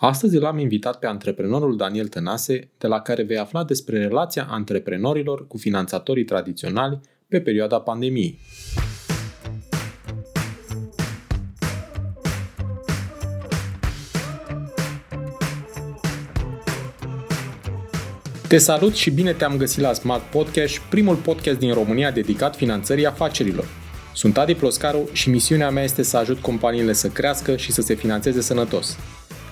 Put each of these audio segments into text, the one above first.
Astăzi îl am invitat pe antreprenorul Daniel Tănase, de la care vei afla despre relația antreprenorilor cu finanțatorii tradiționali pe perioada pandemiei. Te salut și bine te-am găsit la Smart Podcast, primul podcast din România dedicat finanțării afacerilor. Sunt Adi Ploscaru și misiunea mea este să ajut companiile să crească și să se finanțeze sănătos.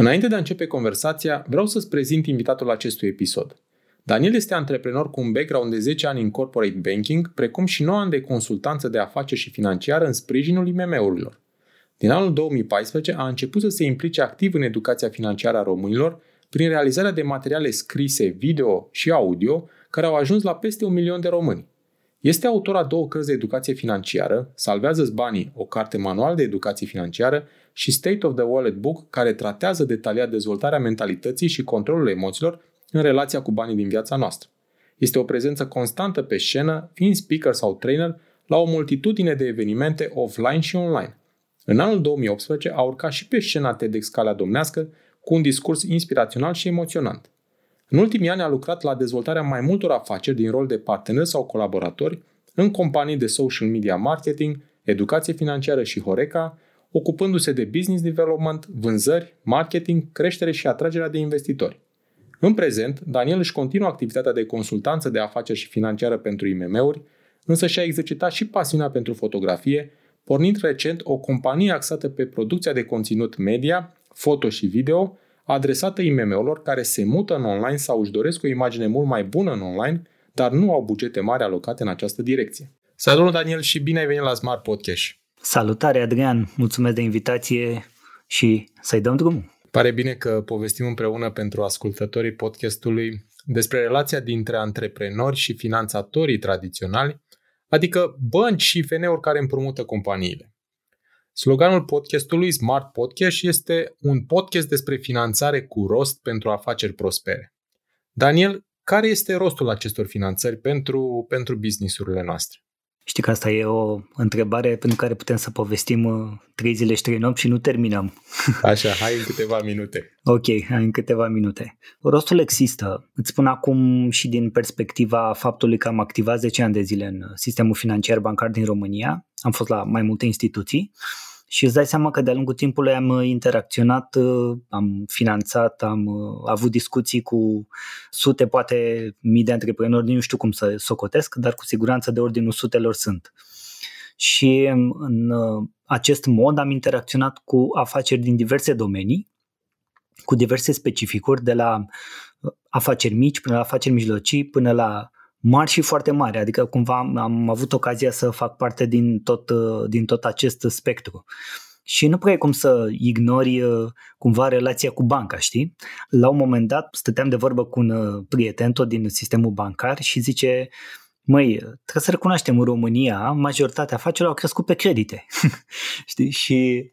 Înainte de a începe conversația, vreau să-ți prezint invitatul acestui episod. Daniel este antreprenor cu un background de 10 ani în corporate banking, precum și 9 ani de consultanță de afaceri și financiară în sprijinul IMM-urilor. Din anul 2014 a început să se implice activ în educația financiară a românilor prin realizarea de materiale scrise, video și audio care au ajuns la peste un milion de români. Este autor a două cărți de educație financiară, Salvează-ți banii, o carte manual de educație financiară și State of the Wallet Book, care tratează detaliat dezvoltarea mentalității și controlul emoțiilor în relația cu banii din viața noastră. Este o prezență constantă pe scenă, fiind speaker sau trainer la o multitudine de evenimente offline și online. În anul 2018 a urcat și pe scena TEDx Calea Domnească cu un discurs inspirațional și emoționant. În ultimii ani a lucrat la dezvoltarea mai multor afaceri din rol de partener sau colaboratori în companii de social media marketing, educație financiară și Horeca, ocupându-se de business development, vânzări, marketing, creștere și atragerea de investitori. În prezent, Daniel își continuă activitatea de consultanță de afaceri și financiară pentru IMM-uri, însă și-a exercitat și pasiunea pentru fotografie, pornind recent o companie axată pe producția de conținut media, foto și video, adresată IMM-urilor care se mută în online sau își doresc o imagine mult mai bună în online, dar nu au bugete mari alocate în această direcție. Salut, Daniel, și bine ai venit la Smart Podcast! Salutare, Adrian! Mulțumesc de invitație și să-i dăm drumul! Pare bine că povestim împreună pentru ascultătorii podcastului despre relația dintre antreprenori și finanțatorii tradiționali, adică bănci și FN-uri care împrumută companiile. Sloganul podcastului Smart Podcast este un podcast despre finanțare cu rost pentru afaceri prospere. Daniel, care este rostul acestor finanțări pentru, pentru businessurile noastre? Știi că asta e o întrebare pentru care putem să povestim uh, trei zile și trei nopți și nu terminăm. Așa, hai în câteva minute. ok, hai în câteva minute. Rostul există. Îți spun acum și din perspectiva faptului că am activat 10 ani de zile în sistemul financiar bancar din România. Am fost la mai multe instituții și îți dai seama că de-a lungul timpului am uh, interacționat, uh, am finanțat, am uh, avut discuții cu sute, poate mii de antreprenori, nu știu cum să socotesc, dar cu siguranță de ordinul sutelor sunt. Și um, în acest mod am interacționat cu afaceri din diverse domenii, cu diverse specificuri, de la afaceri mici până la afaceri mijlocii, până la mari și foarte mari, adică cumva am, am avut ocazia să fac parte din tot, uh, din tot acest spectru. Și nu prea e cum să ignori uh, cumva relația cu banca, știi? La un moment dat stăteam de vorbă cu un uh, prieten tot din sistemul bancar și zice măi, trebuie să recunoaștem în România, majoritatea afacerilor au crescut pe credite. știi? Și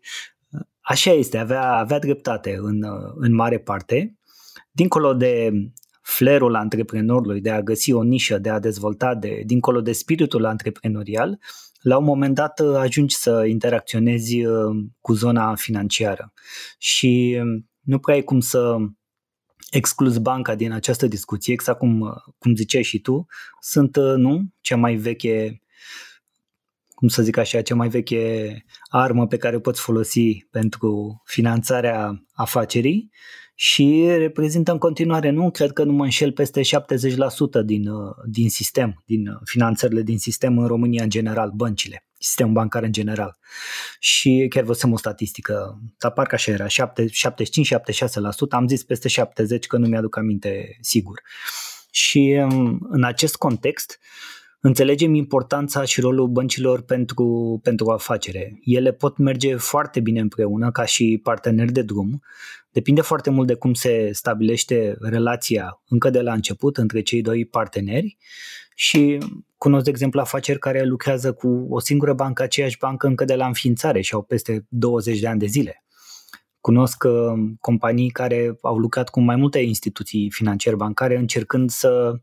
așa este, avea, avea dreptate în, în mare parte. Dincolo de flerul antreprenorului de a găsi o nișă, de a dezvolta de, dincolo de spiritul antreprenorial, la un moment dat uh, ajungi să interacționezi uh, cu zona financiară. Și um, nu prea e cum să exclus banca din această discuție, exact cum, uh, cum ziceai și tu, sunt, nu, cea mai veche cum să zic așa, cea mai veche armă pe care o poți folosi pentru finanțarea afacerii și reprezintă în continuare, nu cred că nu mă înșel, peste 70% din, uh, din sistem, din uh, finanțările din sistem în România în general, băncile, sistemul bancar în general. Și chiar văzusem o statistică, dar parcă așa era, 75-76%, am zis peste 70% că nu mi-aduc aminte sigur. Și um, în acest context, înțelegem importanța și rolul băncilor pentru, pentru afacere. Ele pot merge foarte bine împreună ca și parteneri de drum. Depinde foarte mult de cum se stabilește relația încă de la început între cei doi parteneri și cunosc, de exemplu, afaceri care lucrează cu o singură bancă, aceeași bancă încă de la înființare și au peste 20 de ani de zile. Cunosc uh, companii care au lucrat cu mai multe instituții financiare bancare încercând să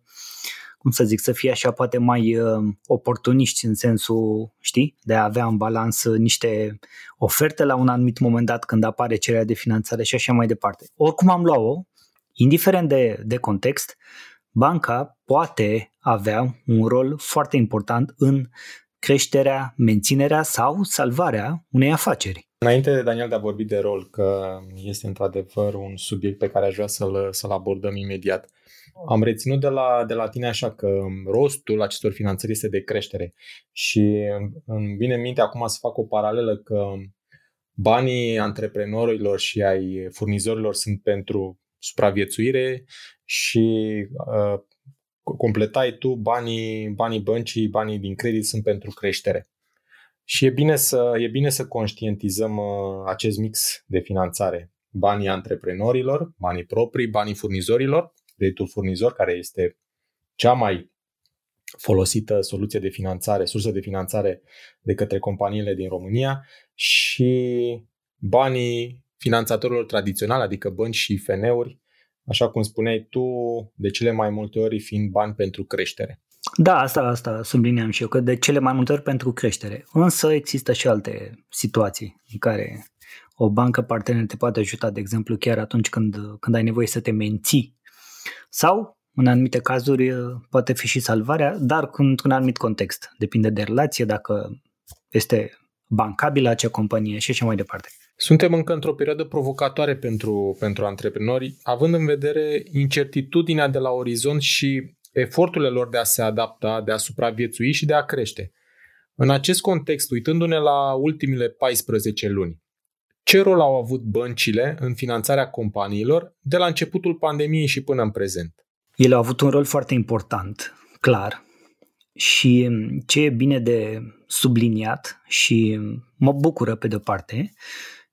cum să zic, să fie așa poate mai uh, oportuniști în sensul, știi, de a avea în balans niște oferte la un anumit moment dat când apare cererea de finanțare și așa mai departe. Oricum am luat-o, indiferent de, de context, banca poate avea un rol foarte important în creșterea, menținerea sau salvarea unei afaceri. Înainte, Daniel, de a vorbi de rol, că este într-adevăr un subiect pe care aș vrea să-l, să-l abordăm imediat. Am reținut de la, de la tine așa că rostul acestor finanțări este de creștere și îmi vine în minte acum să fac o paralelă că banii antreprenorilor și ai furnizorilor sunt pentru supraviețuire și uh, completai tu banii, banii băncii, banii din credit sunt pentru creștere. Și e bine să, e bine să conștientizăm uh, acest mix de finanțare. Banii antreprenorilor, banii proprii, banii furnizorilor, creditul furnizor, care este cea mai folosită soluție de finanțare, sursă de finanțare de către companiile din România și banii finanțatorilor tradiționali, adică bănci și FN-uri, așa cum spuneai tu, de cele mai multe ori fiind bani pentru creștere. Da, asta, asta subliniam și eu, că de cele mai multe ori pentru creștere. Însă există și alte situații în care o bancă partener te poate ajuta, de exemplu, chiar atunci când, când ai nevoie să te menții sau, în anumite cazuri, poate fi și salvarea, dar într-un anumit context. Depinde de relație, dacă este bancabilă acea companie și așa mai departe. Suntem încă într-o perioadă provocatoare pentru, pentru antreprenori, având în vedere incertitudinea de la orizont și eforturile lor de a se adapta, de a supraviețui și de a crește. În acest context, uitându-ne la ultimile 14 luni, ce rol au avut băncile în finanțarea companiilor de la începutul pandemiei și până în prezent? Ele au avut un rol foarte important, clar. Și ce e bine de subliniat și mă bucură pe de-o parte,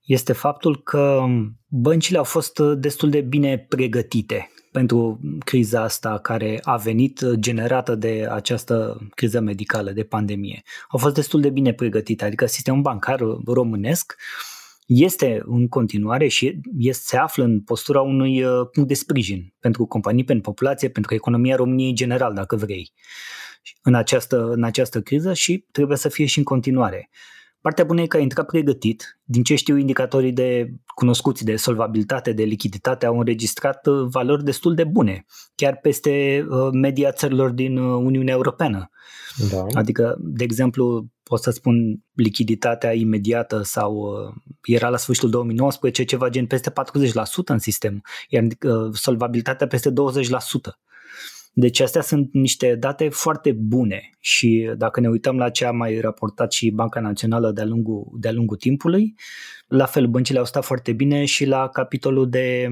este faptul că băncile au fost destul de bine pregătite pentru criza asta care a venit generată de această criză medicală, de pandemie. Au fost destul de bine pregătite, adică sistemul bancar românesc este în continuare și este, se află în postura unui uh, punct de sprijin pentru companii, pentru populație, pentru economia României general, dacă vrei, în această, în această criză și trebuie să fie și în continuare. Partea bună e că a intrat pregătit. Din ce știu, indicatorii de cunoscuți de solvabilitate, de lichiditate au înregistrat uh, valori destul de bune, chiar peste uh, media țărilor din uh, Uniunea Europeană. Da. Adică, de exemplu, pot să spun lichiditatea imediată sau era la sfârșitul 2019 ceva gen peste 40% în sistem, iar solvabilitatea peste 20%. Deci astea sunt niște date foarte bune și dacă ne uităm la ce a mai raportat și Banca Națională de-a lungul, de-a lungul timpului, la fel băncile au stat foarte bine și la capitolul de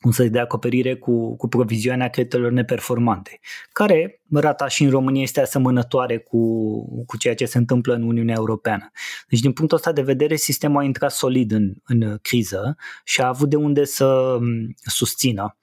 cum să de acoperire cu, cu provizioanea creditelor neperformante, care rata și în România este asemănătoare cu, cu ceea ce se întâmplă în Uniunea Europeană. Deci din punctul ăsta de vedere sistemul a intrat solid în, în criză și a avut de unde să susțină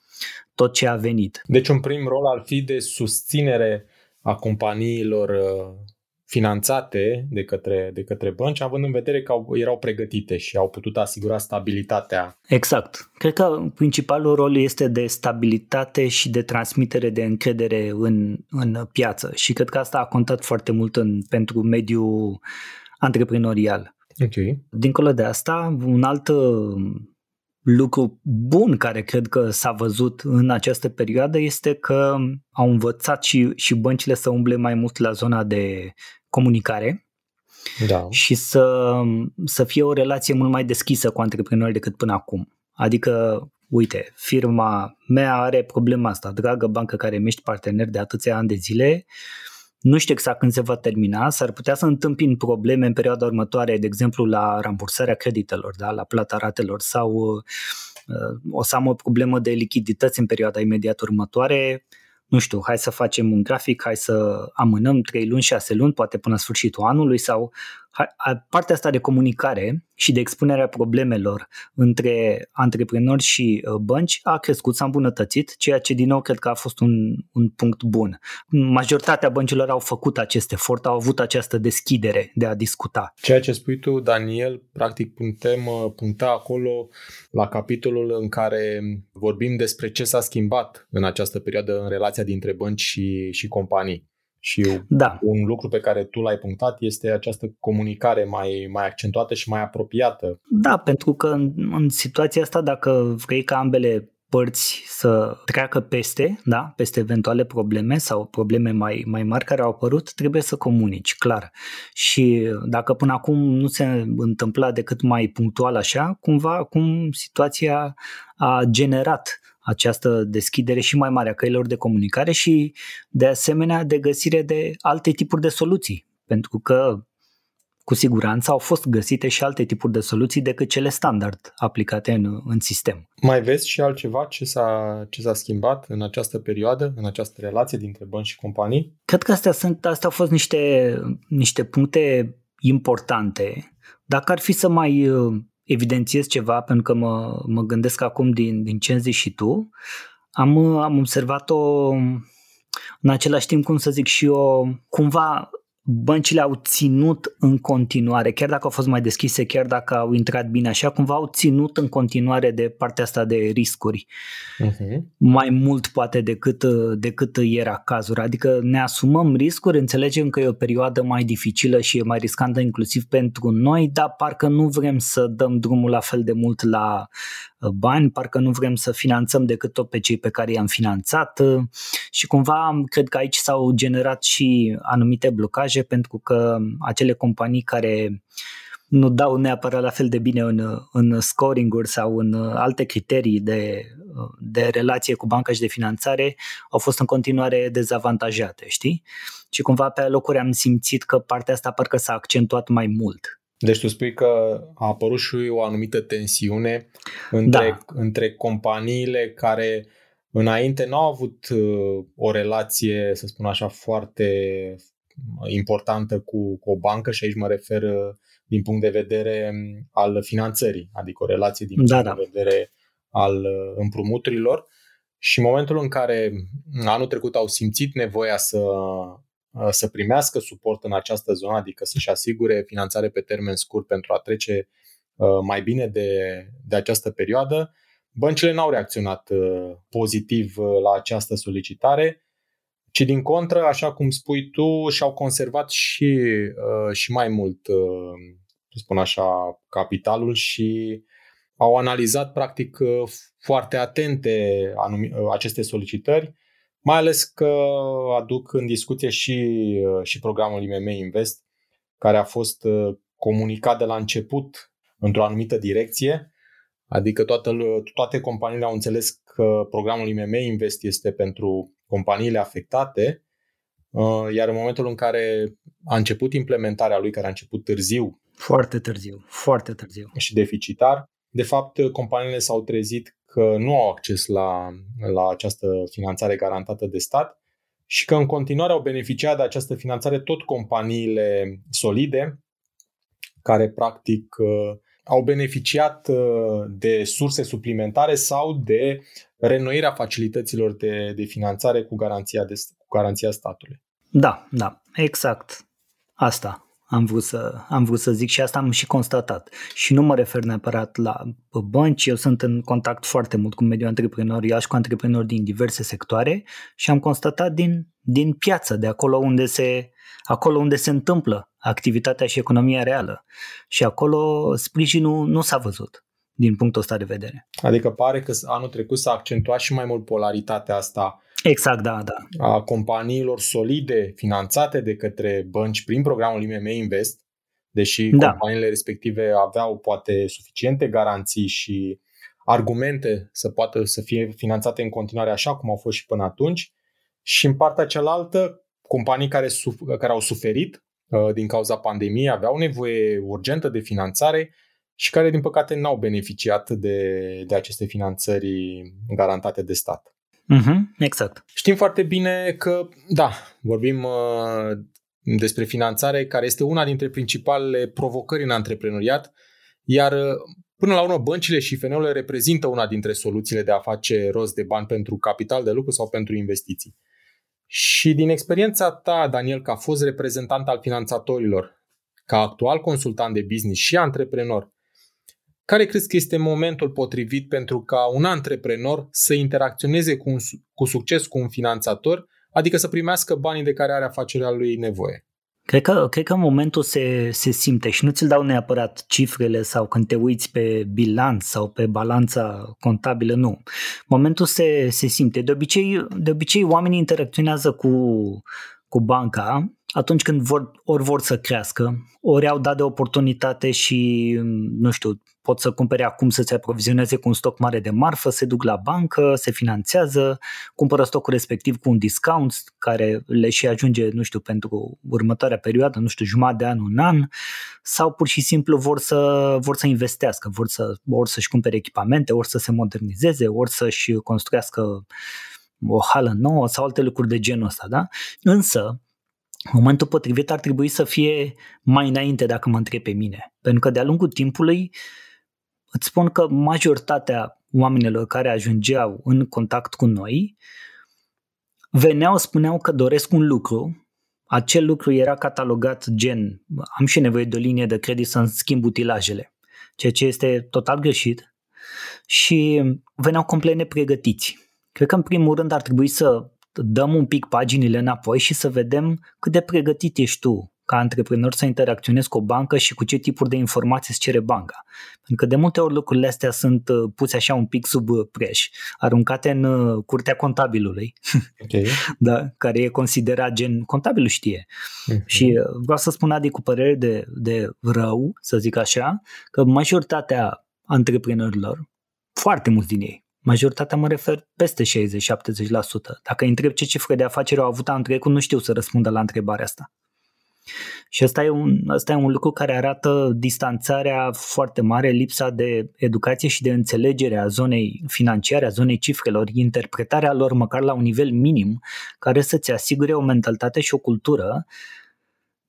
tot ce a venit. Deci un prim rol ar fi de susținere a companiilor uh, finanțate de către, de către bănci, având în vedere că au, erau pregătite și au putut asigura stabilitatea. Exact. Cred că principalul rol este de stabilitate și de transmitere de încredere în, în piață și cred că asta a contat foarte mult în, pentru mediul antreprenorial. Okay. Dincolo de asta, un alt lucru bun care cred că s-a văzut în această perioadă este că au învățat și, și băncile să umble mai mult la zona de comunicare da. și să, să fie o relație mult mai deschisă cu antreprenori decât până acum. Adică, uite, firma mea are problema asta, dragă bancă care mi ești partener de atâția ani de zile, nu știu exact când se va termina, s-ar putea să întâmpin probleme în perioada următoare, de exemplu la rambursarea creditelor, da, la plata ratelor sau uh, o să am o problemă de lichidități în perioada imediat următoare, nu știu, hai să facem un grafic, hai să amânăm 3 luni, 6 luni, poate până la sfârșitul anului sau partea asta de comunicare și de expunerea problemelor între antreprenori și uh, bănci a crescut, s-a îmbunătățit, ceea ce din nou cred că a fost un, un punct bun. Majoritatea băncilor au făcut acest efort, au avut această deschidere de a discuta. Ceea ce spui tu, Daniel, practic puntem uh, puncta acolo la capitolul în care vorbim despre ce s-a schimbat în această perioadă în relația dintre bănci și, și companii. Și da. un lucru pe care tu l-ai punctat este această comunicare mai, mai accentuată și mai apropiată. Da, pentru că în, în situația asta, dacă vrei ca ambele părți să treacă peste, da, peste eventuale probleme sau probleme mai, mai mari care au apărut, trebuie să comunici, clar. Și dacă până acum nu se întâmpla decât mai punctual așa, cumva acum situația a generat această deschidere și mai mare a căilor de comunicare și de asemenea de găsire de alte tipuri de soluții. Pentru că cu siguranță au fost găsite și alte tipuri de soluții decât cele standard aplicate în, în sistem. Mai vezi și altceva ce s-a, ce s-a schimbat în această perioadă, în această relație dintre bănci și companii? Cred că astea, sunt, astea au fost niște, niște puncte importante. Dacă ar fi să mai evidențiez ceva, pentru că mă, mă gândesc acum din, din ce zici și tu, am, am observat-o în același timp, cum să zic și eu, cumva băncile au ținut în continuare, chiar dacă au fost mai deschise, chiar dacă au intrat bine așa, cumva au ținut în continuare de partea asta de riscuri. Uh-huh. Mai mult poate decât, decât era cazul. Adică ne asumăm riscuri, înțelegem că e o perioadă mai dificilă și e mai riscantă inclusiv pentru noi, dar parcă nu vrem să dăm drumul la fel de mult la bani, parcă nu vrem să finanțăm decât tot pe cei pe care i-am finanțat și cumva cred că aici s-au generat și anumite blocaje pentru că acele companii care nu dau neapărat la fel de bine în, în scoring-uri sau în alte criterii de, de relație cu banca și de finanțare au fost în continuare dezavantajate, știi? Și cumva pe locuri am simțit că partea asta parcă s-a accentuat mai mult. Deci tu spui că a apărut și o anumită tensiune între, da. între companiile care înainte nu au avut uh, o relație, să spun așa, foarte importantă cu, cu o bancă și aici mă refer uh, din punct de vedere um, al finanțării, adică o relație din da, punct da. de vedere al uh, împrumuturilor. Și în momentul în care anul trecut au simțit nevoia să Uh, să primească suport în această zonă, adică să-și asigure finanțare pe termen scurt pentru a trece uh, mai bine de, de această perioadă, băncile n-au reacționat uh, pozitiv la această solicitare, ci din contră, așa cum spui tu, și-au conservat și, și mai mult, să spun așa, capitalul și au analizat practic foarte atente aceste solicitări mai ales că aduc în discuție și, uh, și programul IMM Invest, care a fost uh, comunicat de la început într-o anumită direcție, adică toată, toate companiile au înțeles că programul IMM Invest este pentru companiile afectate, uh, iar în momentul în care a început implementarea lui, care a început târziu, foarte târziu, foarte târziu. și deficitar, de fapt companiile s-au trezit că nu au acces la, la această finanțare garantată de stat și că în continuare au beneficiat de această finanțare tot companiile solide care practic uh, au beneficiat uh, de surse suplimentare sau de renoirea facilităților de, de finanțare cu garanția, de, cu garanția statului. Da, da, exact. Asta am vrut, să, am vrut să zic și asta am și constatat. Și nu mă refer neapărat la bănci, eu sunt în contact foarte mult cu mediul antreprenorial și cu antreprenori din diverse sectoare și am constatat din, din piață, de acolo unde se, acolo unde se întâmplă activitatea și economia reală. Și acolo sprijinul nu s-a văzut din punctul ăsta de vedere. Adică pare că anul trecut s-a accentuat și mai mult polaritatea asta Exact, da, da. A companiilor solide finanțate de către bănci prin programul IMM Invest, deși da. companiile respective aveau poate suficiente garanții și argumente să poată să fie finanțate în continuare așa cum au fost și până atunci. Și în partea cealaltă, companii care, suf- care au suferit uh, din cauza pandemiei aveau nevoie urgentă de finanțare și care, din păcate, n-au beneficiat de, de aceste finanțări garantate de stat. Uh-huh, exact. Știm foarte bine că, da, vorbim uh, despre finanțare, care este una dintre principalele provocări în antreprenoriat, iar uh, până la urmă băncile și FNU-urile reprezintă una dintre soluțiile de a face rost de bani pentru capital de lucru sau pentru investiții. Și din experiența ta, Daniel, ca fost reprezentant al finanțatorilor, ca actual consultant de business și antreprenor, care crezi că este momentul potrivit pentru ca un antreprenor să interacționeze cu, un, cu succes cu un finanțator, adică să primească banii de care are afacerea lui nevoie? Cred că, cred că momentul se, se simte și nu ți-l dau neapărat cifrele sau când te uiți pe bilanț sau pe balanța contabilă, nu. Momentul se, se simte. De obicei, de obicei oamenii interacționează cu, cu banca atunci când vor, ori vor să crească, ori au dat de oportunitate și, nu știu, pot să cumpere acum să-ți aprovizioneze cu un stoc mare de marfă, se duc la bancă, se finanțează, cumpără stocul respectiv cu un discount care le și ajunge, nu știu, pentru următoarea perioadă, nu știu, jumătate de an, un an, sau pur și simplu vor să, vor să investească, vor să, ori să-și cumpere echipamente, ori să se modernizeze, ori să-și construiască o hală nouă sau alte lucruri de genul ăsta, da? Însă, momentul potrivit ar trebui să fie mai înainte dacă mă întreb pe mine. Pentru că de-a lungul timpului îți spun că majoritatea oamenilor care ajungeau în contact cu noi veneau, spuneau că doresc un lucru, acel lucru era catalogat gen am și nevoie de o linie de credit să-mi schimb utilajele, ceea ce este total greșit și veneau complet nepregătiți. Cred că în primul rând ar trebui să dăm un pic paginile înapoi și să vedem cât de pregătit ești tu ca antreprenor să interacționezi cu o bancă și cu ce tipuri de informații îți cere banca. Pentru că de multe ori lucrurile astea sunt uh, puse așa un pic sub uh, preș, aruncate în uh, curtea contabilului, okay. da, care e considerat gen, contabilul știe. Uh-huh. Și vreau să spun Adi cu părere de, de rău, să zic așa, că majoritatea antreprenorilor, foarte mulți din ei, Majoritatea mă refer peste 60-70%. Dacă îi întreb ce cifre de afaceri au avut anul trecut, nu știu să răspundă la întrebarea asta. Și asta e, un, asta e un lucru care arată distanțarea foarte mare, lipsa de educație și de înțelegere a zonei financiare, a zonei cifrelor, interpretarea lor măcar la un nivel minim, care să-ți asigure o mentalitate și o cultură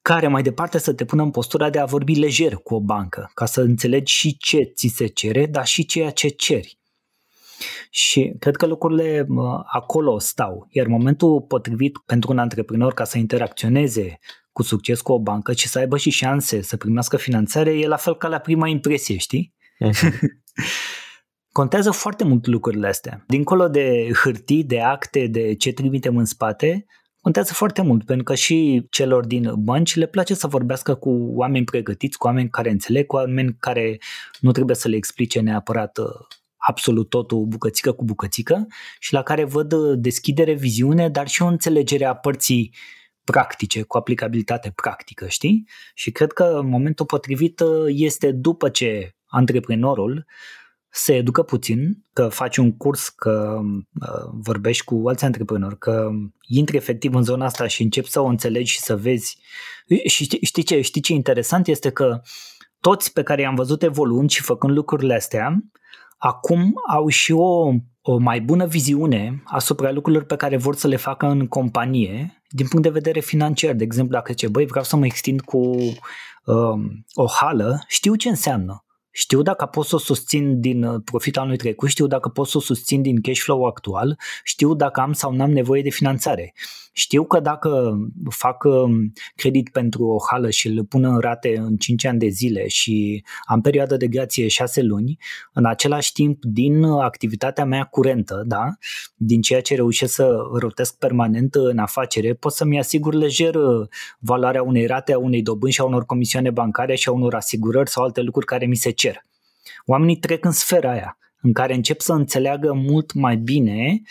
care mai departe să te pună în postura de a vorbi lejer cu o bancă, ca să înțelegi și ce ți se cere, dar și ceea ce ceri. Și cred că lucrurile acolo stau. Iar momentul potrivit pentru un antreprenor ca să interacționeze cu succes cu o bancă și să aibă și șanse să primească finanțare e la fel ca la prima impresie, știi? Uh-huh. Contează foarte mult lucrurile astea. Dincolo de hârtii, de acte, de ce trimitem în spate, contează foarte mult, pentru că și celor din bănci le place să vorbească cu oameni pregătiți, cu oameni care înțeleg, cu oameni care nu trebuie să le explice neapărat uh, absolut totul bucățică cu bucățică și la care văd uh, deschidere, viziune, dar și o înțelegere a părții practice, cu aplicabilitate practică, știi? Și cred că momentul potrivit uh, este după ce antreprenorul se educă puțin, că faci un curs, că uh, vorbești cu alți antreprenori, că intri efectiv în zona asta și începi să o înțelegi și să vezi. Și știi, știi ce, știi ce interesant este că toți pe care i-am văzut evoluând și făcând lucrurile astea, acum au și o, o mai bună viziune asupra lucrurilor pe care vor să le facă în companie din punct de vedere financiar. De exemplu, dacă zice, băi, vreau să mă extind cu um, o hală, știu ce înseamnă. Știu dacă pot să o susțin din uh, profitul anului trecut, știu dacă pot să o susțin din cash flow actual, știu dacă am sau nu am nevoie de finanțare. Știu că dacă fac um, credit pentru o hală și îl pun în rate în 5 ani de zile și am perioadă de grație 6 luni, în același timp din activitatea mea curentă, da, din ceea ce reușesc să rotesc permanent în afacere, pot să-mi asigur lejer uh, valoarea unei rate, a unei dobânzi și a unor comisioane bancare și a unor asigurări sau alte lucruri care mi se cer. Oamenii trec în sfera aia în care încep să înțeleagă mult mai bine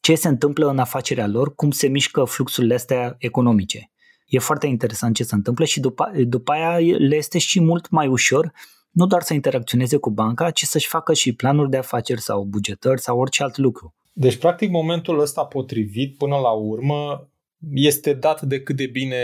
ce se întâmplă în afacerea lor, cum se mișcă fluxurile astea economice. E foarte interesant ce se întâmplă și după, după aia le este și mult mai ușor nu doar să interacționeze cu banca, ci să-și facă și planuri de afaceri sau bugetări sau orice alt lucru. Deci, practic, momentul ăsta potrivit, până la urmă, este dat de cât de bine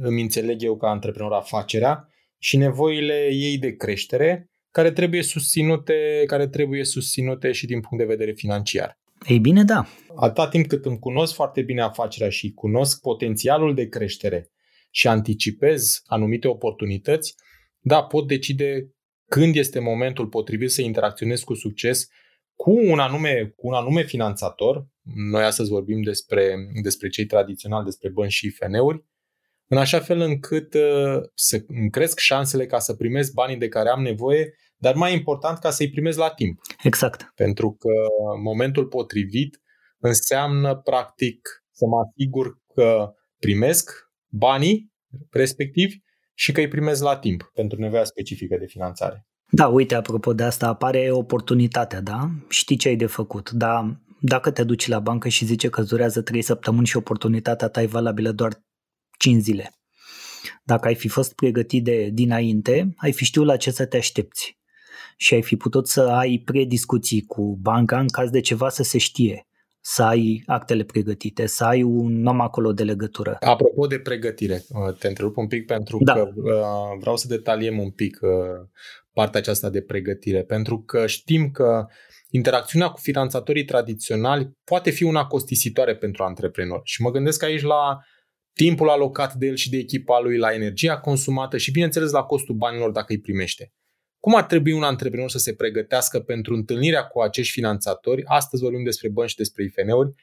îmi înțeleg eu ca antreprenor afacerea și nevoile ei de creștere, care trebuie susținute, care trebuie susținute și din punct de vedere financiar. Ei bine, da. Atâta timp cât îmi cunosc foarte bine afacerea și cunosc potențialul de creștere și anticipez anumite oportunități, da, pot decide când este momentul potrivit să interacționez cu succes cu un anume, cu un anume finanțator. Noi astăzi vorbim despre, despre cei tradiționali, despre bănci și FN-uri, în așa fel încât uh, să îmi cresc șansele ca să primesc banii de care am nevoie, dar mai important ca să-i primesc la timp. Exact. Pentru că momentul potrivit înseamnă practic să mă asigur că primesc banii respectivi și că îi primesc la timp pentru nevoia specifică de finanțare. Da, uite, apropo de asta, apare oportunitatea, da? Știi ce ai de făcut, dar dacă te duci la bancă și zice că durează 3 săptămâni și oportunitatea ta e valabilă doar 5 zile. Dacă ai fi fost pregătit de dinainte, ai fi știut la ce să te aștepți și ai fi putut să ai prediscuții cu banca în caz de ceva să se știe să ai actele pregătite, să ai un om acolo de legătură. Apropo de pregătire, uh, te întrerup un pic pentru da. că uh, vreau să detaliem un pic uh, partea aceasta de pregătire, pentru că știm că interacțiunea cu finanțatorii tradiționali poate fi una costisitoare pentru antreprenori. Și mă gândesc aici la timpul alocat de el și de echipa lui, la energia consumată și, bineînțeles, la costul banilor dacă îi primește. Cum ar trebui un antreprenor să se pregătească pentru întâlnirea cu acești finanțatori? Astăzi vorbim despre bănci și despre IFN-uri,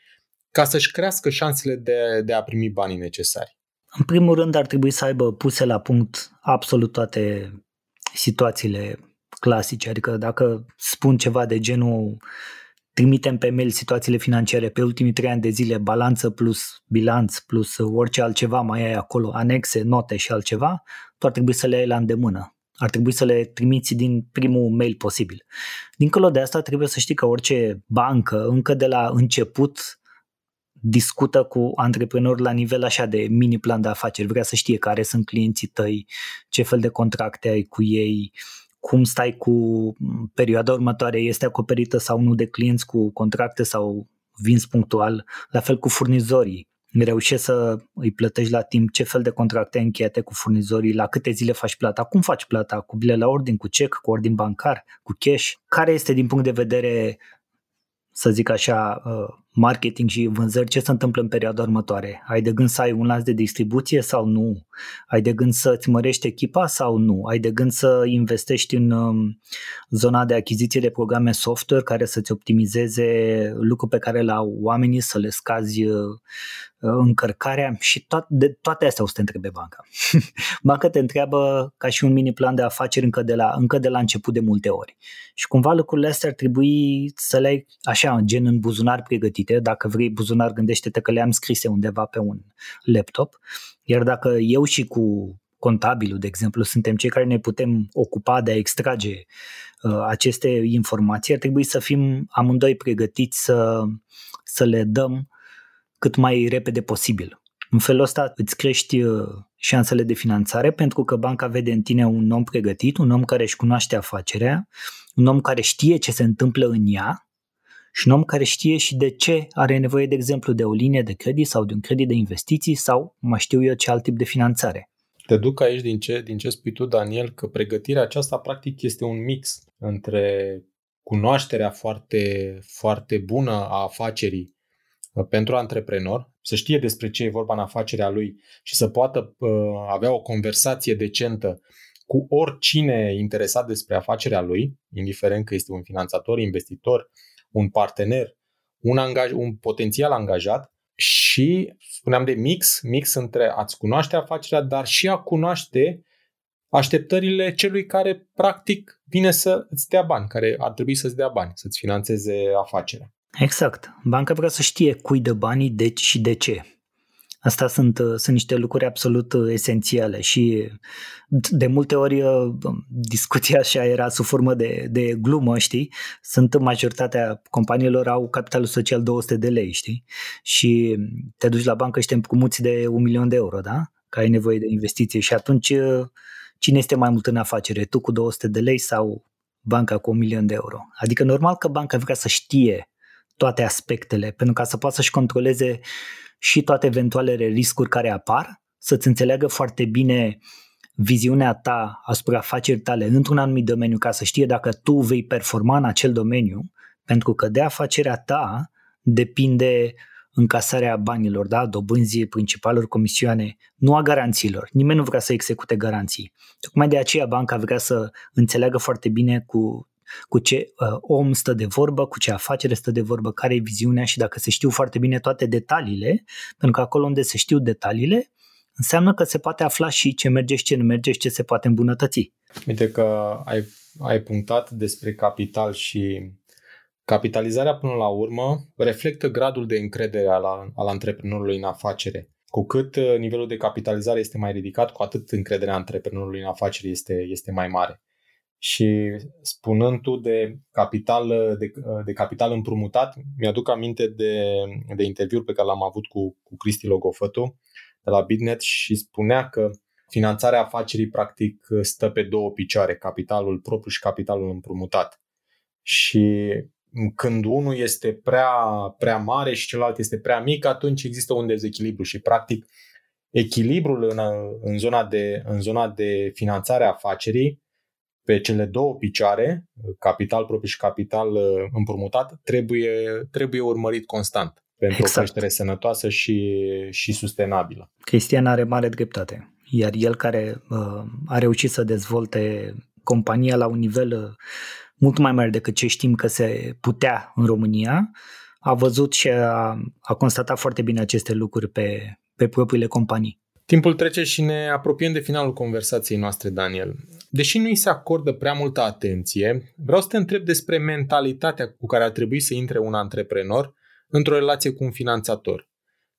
ca să-și crească șansele de, de a primi banii necesari. În primul rând ar trebui să aibă puse la punct absolut toate situațiile clasice, adică dacă spun ceva de genul trimitem pe mail situațiile financiare pe ultimii trei ani de zile, balanță plus bilanț plus orice altceva mai ai acolo, anexe, note și altceva, tu ar trebui să le ai la îndemână. Ar trebui să le trimiți din primul mail posibil. Dincolo de asta trebuie să știi că orice bancă, încă de la început, discută cu antreprenori la nivel așa de mini plan de afaceri, vrea să știe care sunt clienții tăi, ce fel de contracte ai cu ei, cum stai cu perioada următoare, este acoperită sau nu de clienți cu contracte sau vinzi punctual, la fel cu furnizorii. Reușești să îi plătești la timp ce fel de contracte încheiate cu furnizorii, la câte zile faci plata, cum faci plata, cu bile la ordin, cu cec, cu ordin bancar, cu cash, care este din punct de vedere să zic așa, uh, marketing și vânzări, ce se întâmplă în perioada următoare? Ai de gând să ai un lanț de distribuție sau nu? Ai de gând să-ți mărești echipa sau nu? Ai de gând să investești în um, zona de achiziție de programe software care să-ți optimizeze lucruri pe care le au oamenii, să le scazi uh, încărcarea și to- de toate astea o să te întrebe banca. banca te întreabă ca și un mini plan de afaceri încă de, la, încă de la început de multe ori. Și cumva lucrurile astea ar trebui să le ai așa, gen în buzunar pregătite. Dacă vrei buzunar, gândește-te că le-am scrise undeva pe un laptop. Iar dacă eu și cu contabilul, de exemplu, suntem cei care ne putem ocupa de a extrage uh, aceste informații, ar trebui să fim amândoi pregătiți să, să le dăm cât mai repede posibil. În felul ăsta îți crești uh, șansele de finanțare pentru că banca vede în tine un om pregătit, un om care își cunoaște afacerea, un om care știe ce se întâmplă în ea și un om care știe și de ce are nevoie, de exemplu, de o linie de credit sau de un credit de investiții sau mai știu eu ce alt tip de finanțare. Te duc aici din ce, din ce spui tu, Daniel, că pregătirea aceasta practic este un mix între cunoașterea foarte, foarte bună a afacerii pentru antreprenor, să știe despre ce e vorba în afacerea lui și să poată uh, avea o conversație decentă cu oricine interesat despre afacerea lui, indiferent că este un finanțator, investitor, un partener, un, angaj, un potențial angajat și spuneam de mix, mix între a-ți cunoaște afacerea, dar și a cunoaște așteptările celui care practic vine să îți dea bani, care ar trebui să-ți dea bani, să-ți financeze afacerea. Exact. Banca vrea să știe cui dă banii, de și de ce. Asta sunt, sunt niște lucruri absolut esențiale și de multe ori uh, discuția așa era sub formă de, de glumă, știi? Sunt majoritatea companiilor au capitalul social 200 de lei, știi? Și te duci la bancă și te împrumuți de un milion de euro, da? Că ai nevoie de investiție și atunci uh, cine este mai mult în afacere? Tu cu 200 de lei sau banca cu un milion de euro? Adică normal că banca vrea să știe toate aspectele, pentru ca să poată să-și controleze și toate eventualele riscuri care apar, să-ți înțeleagă foarte bine viziunea ta asupra afacerii tale într-un anumit domeniu ca să știe dacă tu vei performa în acel domeniu, pentru că de afacerea ta depinde încasarea banilor, da? dobânzii principaluri, comisioane, nu a garanțiilor. Nimeni nu vrea să execute garanții. Tocmai de aceea banca vrea să înțeleagă foarte bine cu cu ce uh, om stă de vorbă, cu ce afacere stă de vorbă, care e viziunea și dacă se știu foarte bine toate detaliile, pentru că acolo unde se știu detaliile, înseamnă că se poate afla și ce merge și ce nu merge și ce se poate îmbunătăți. Uite că ai, ai punctat despre capital și capitalizarea până la urmă reflectă gradul de încredere al, al antreprenorului în afacere. Cu cât uh, nivelul de capitalizare este mai ridicat, cu atât încrederea antreprenorului în afacere este, este mai mare. Și spunând tu de capital, de, de capital împrumutat, mi-aduc aminte de, de interviul pe care l-am avut cu, cu Cristi Logofătu de la Bitnet și spunea că finanțarea afacerii practic stă pe două picioare, capitalul propriu și capitalul împrumutat. Și când unul este prea, prea mare și celălalt este prea mic, atunci există un dezechilibru și practic echilibrul în, în, zona, de, în zona de finanțare a afacerii pe cele două picioare, capital propriu și capital uh, împrumutat, trebuie, trebuie urmărit constant pentru exact. o creștere sănătoasă și, și sustenabilă. Cristian are mare dreptate. Iar el care uh, a reușit să dezvolte compania la un nivel uh, mult mai mare decât ce știm că se putea în România, a văzut și a, a constatat foarte bine aceste lucruri pe, pe propriile companii. Timpul trece și ne apropiem de finalul conversației noastre, Daniel. Deși nu îi se acordă prea multă atenție, vreau să te întreb despre mentalitatea cu care ar trebui să intre un antreprenor într-o relație cu un finanțator.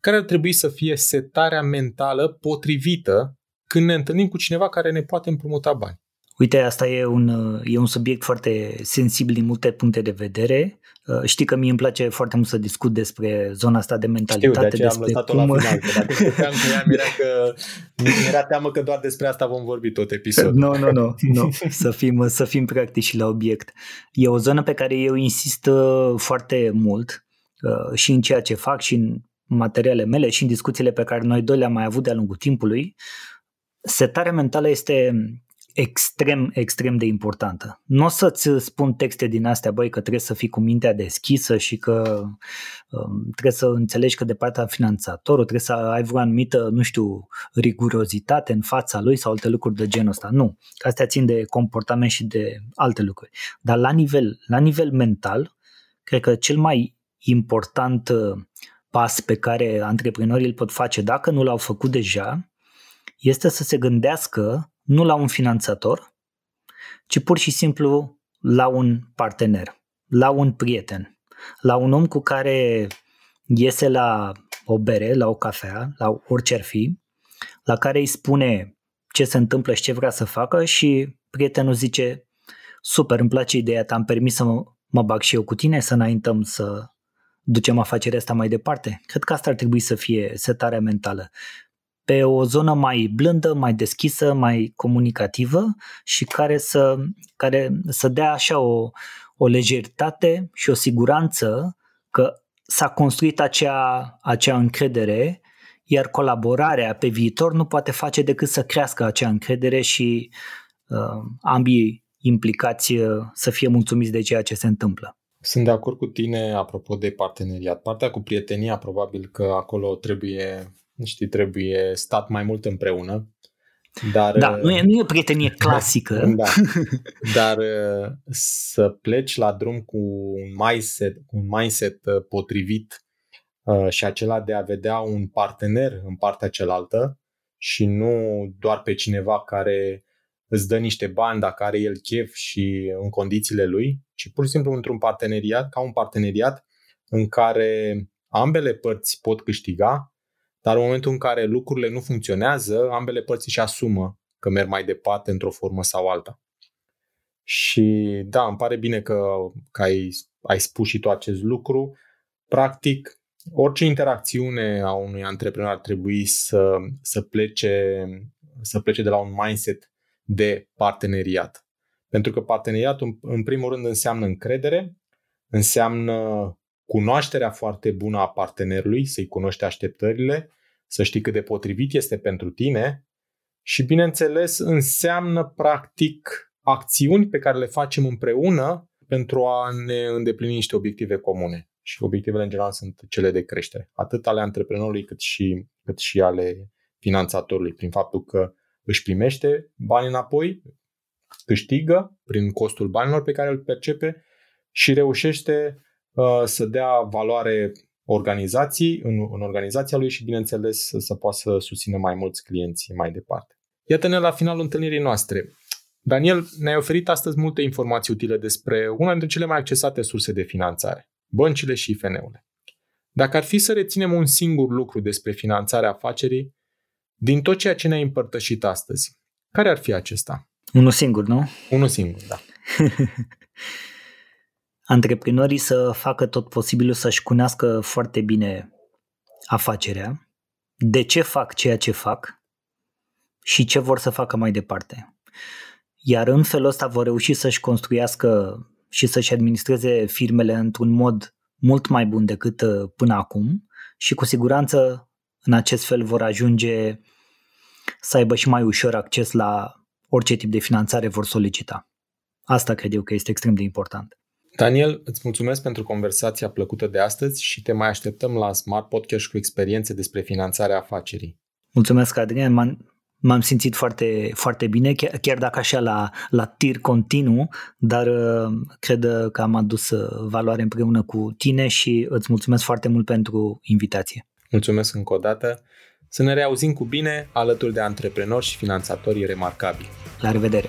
Care ar trebui să fie setarea mentală potrivită când ne întâlnim cu cineva care ne poate împrumuta bani? Uite, asta e un, e un subiect foarte sensibil din multe puncte de vedere. Uh, știi că mie îmi place foarte mult să discut despre zona asta de mentalitate. Știu, de despre am lăsat-o cum... la final, că dacă stăteam cu ea, mi-era, că, mi-era teamă că doar despre asta vom vorbi tot episodul. Nu, nu, nu, nu. Să fim, să fim practici și la obiect. E o zonă pe care eu insist uh, foarte mult uh, și în ceea ce fac și în materiale mele și în discuțiile pe care noi doi le-am mai avut de-a lungul timpului. Setarea mentală este extrem, extrem de importantă. Nu o să-ți spun texte din astea, băi, că trebuie să fii cu mintea deschisă și că um, trebuie să înțelegi că de partea finanțatorul trebuie să ai vreo anumită, nu știu, rigurozitate în fața lui sau alte lucruri de genul ăsta. Nu. Astea țin de comportament și de alte lucruri. Dar la nivel, la nivel mental, cred că cel mai important uh, pas pe care antreprenorii îl pot face dacă nu l-au făcut deja este să se gândească nu la un finanțator, ci pur și simplu la un partener, la un prieten, la un om cu care iese la o bere, la o cafea, la orice ar fi, la care îi spune ce se întâmplă și ce vrea să facă și prietenul zice super, îmi place ideea ta, am permis să mă, mă bag și eu cu tine, să înaintăm să ducem afacerea asta mai departe. Cred că asta ar trebui să fie setarea mentală pe o zonă mai blândă, mai deschisă, mai comunicativă și care să, care să dea așa o, o lejeritate și o siguranță că s-a construit acea, acea încredere, iar colaborarea pe viitor nu poate face decât să crească acea încredere și uh, ambii implicați uh, să fie mulțumiți de ceea ce se întâmplă. Sunt de acord cu tine apropo de parteneriat. Partea cu prietenia probabil că acolo trebuie știi, trebuie stat mai mult împreună. Dar, da, nu e, nu e prietenie clasică. da, dar să pleci la drum cu un mindset, cu un mindset uh, potrivit uh, și acela de a vedea un partener în partea cealaltă și nu doar pe cineva care îți dă niște bani dacă are el chef și în condițiile lui, ci pur și simplu într-un parteneriat, ca un parteneriat în care ambele părți pot câștiga dar în momentul în care lucrurile nu funcționează, ambele părți își asumă că merg mai departe într-o formă sau alta. Și da, îmi pare bine că, că ai, ai spus și tu acest lucru. Practic, orice interacțiune a unui antreprenor ar trebui să, să, plece, să plece de la un mindset de parteneriat. Pentru că parteneriatul, în primul rând, înseamnă încredere, înseamnă cunoașterea foarte bună a partenerului, să-i cunoști așteptările, să știi cât de potrivit este pentru tine și, bineînțeles, înseamnă practic acțiuni pe care le facem împreună pentru a ne îndeplini niște obiective comune. și obiectivele în general sunt cele de creștere, atât ale antreprenorului cât și, cât și ale finanțatorului, prin faptul că își primește bani înapoi, câștigă prin costul banilor pe care îl percepe și reușește uh, să dea valoare organizației, în, în organizația lui și, bineînțeles, să, să poată să susțină mai mulți clienți mai departe. Iată-ne la finalul întâlnirii noastre. Daniel, ne-ai oferit astăzi multe informații utile despre una dintre cele mai accesate surse de finanțare, băncile și IFN-urile. Dacă ar fi să reținem un singur lucru despre finanțarea afacerii, din tot ceea ce ne-ai împărtășit astăzi, care ar fi acesta? Unul singur, nu? Unul singur, da. Antreprenorii să facă tot posibilul să-și cunească foarte bine afacerea, de ce fac ceea ce fac și ce vor să facă mai departe. Iar în felul ăsta vor reuși să-și construiască și să-și administreze firmele într-un mod mult mai bun decât uh, până acum și cu siguranță în acest fel vor ajunge să aibă și mai ușor acces la orice tip de finanțare vor solicita. Asta cred eu că este extrem de important. Daniel, îți mulțumesc pentru conversația plăcută de astăzi și te mai așteptăm la Smart Podcast cu experiențe despre finanțarea afacerii. Mulțumesc, Adrian. M-am, m-am simțit foarte, foarte bine, chiar, chiar dacă așa la, la tir continuu, dar uh, cred că am adus uh, valoare împreună cu tine și îți mulțumesc foarte mult pentru invitație. Mulțumesc încă o dată. Să ne reauzim cu bine alături de antreprenori și finanțatorii remarcabili. La revedere!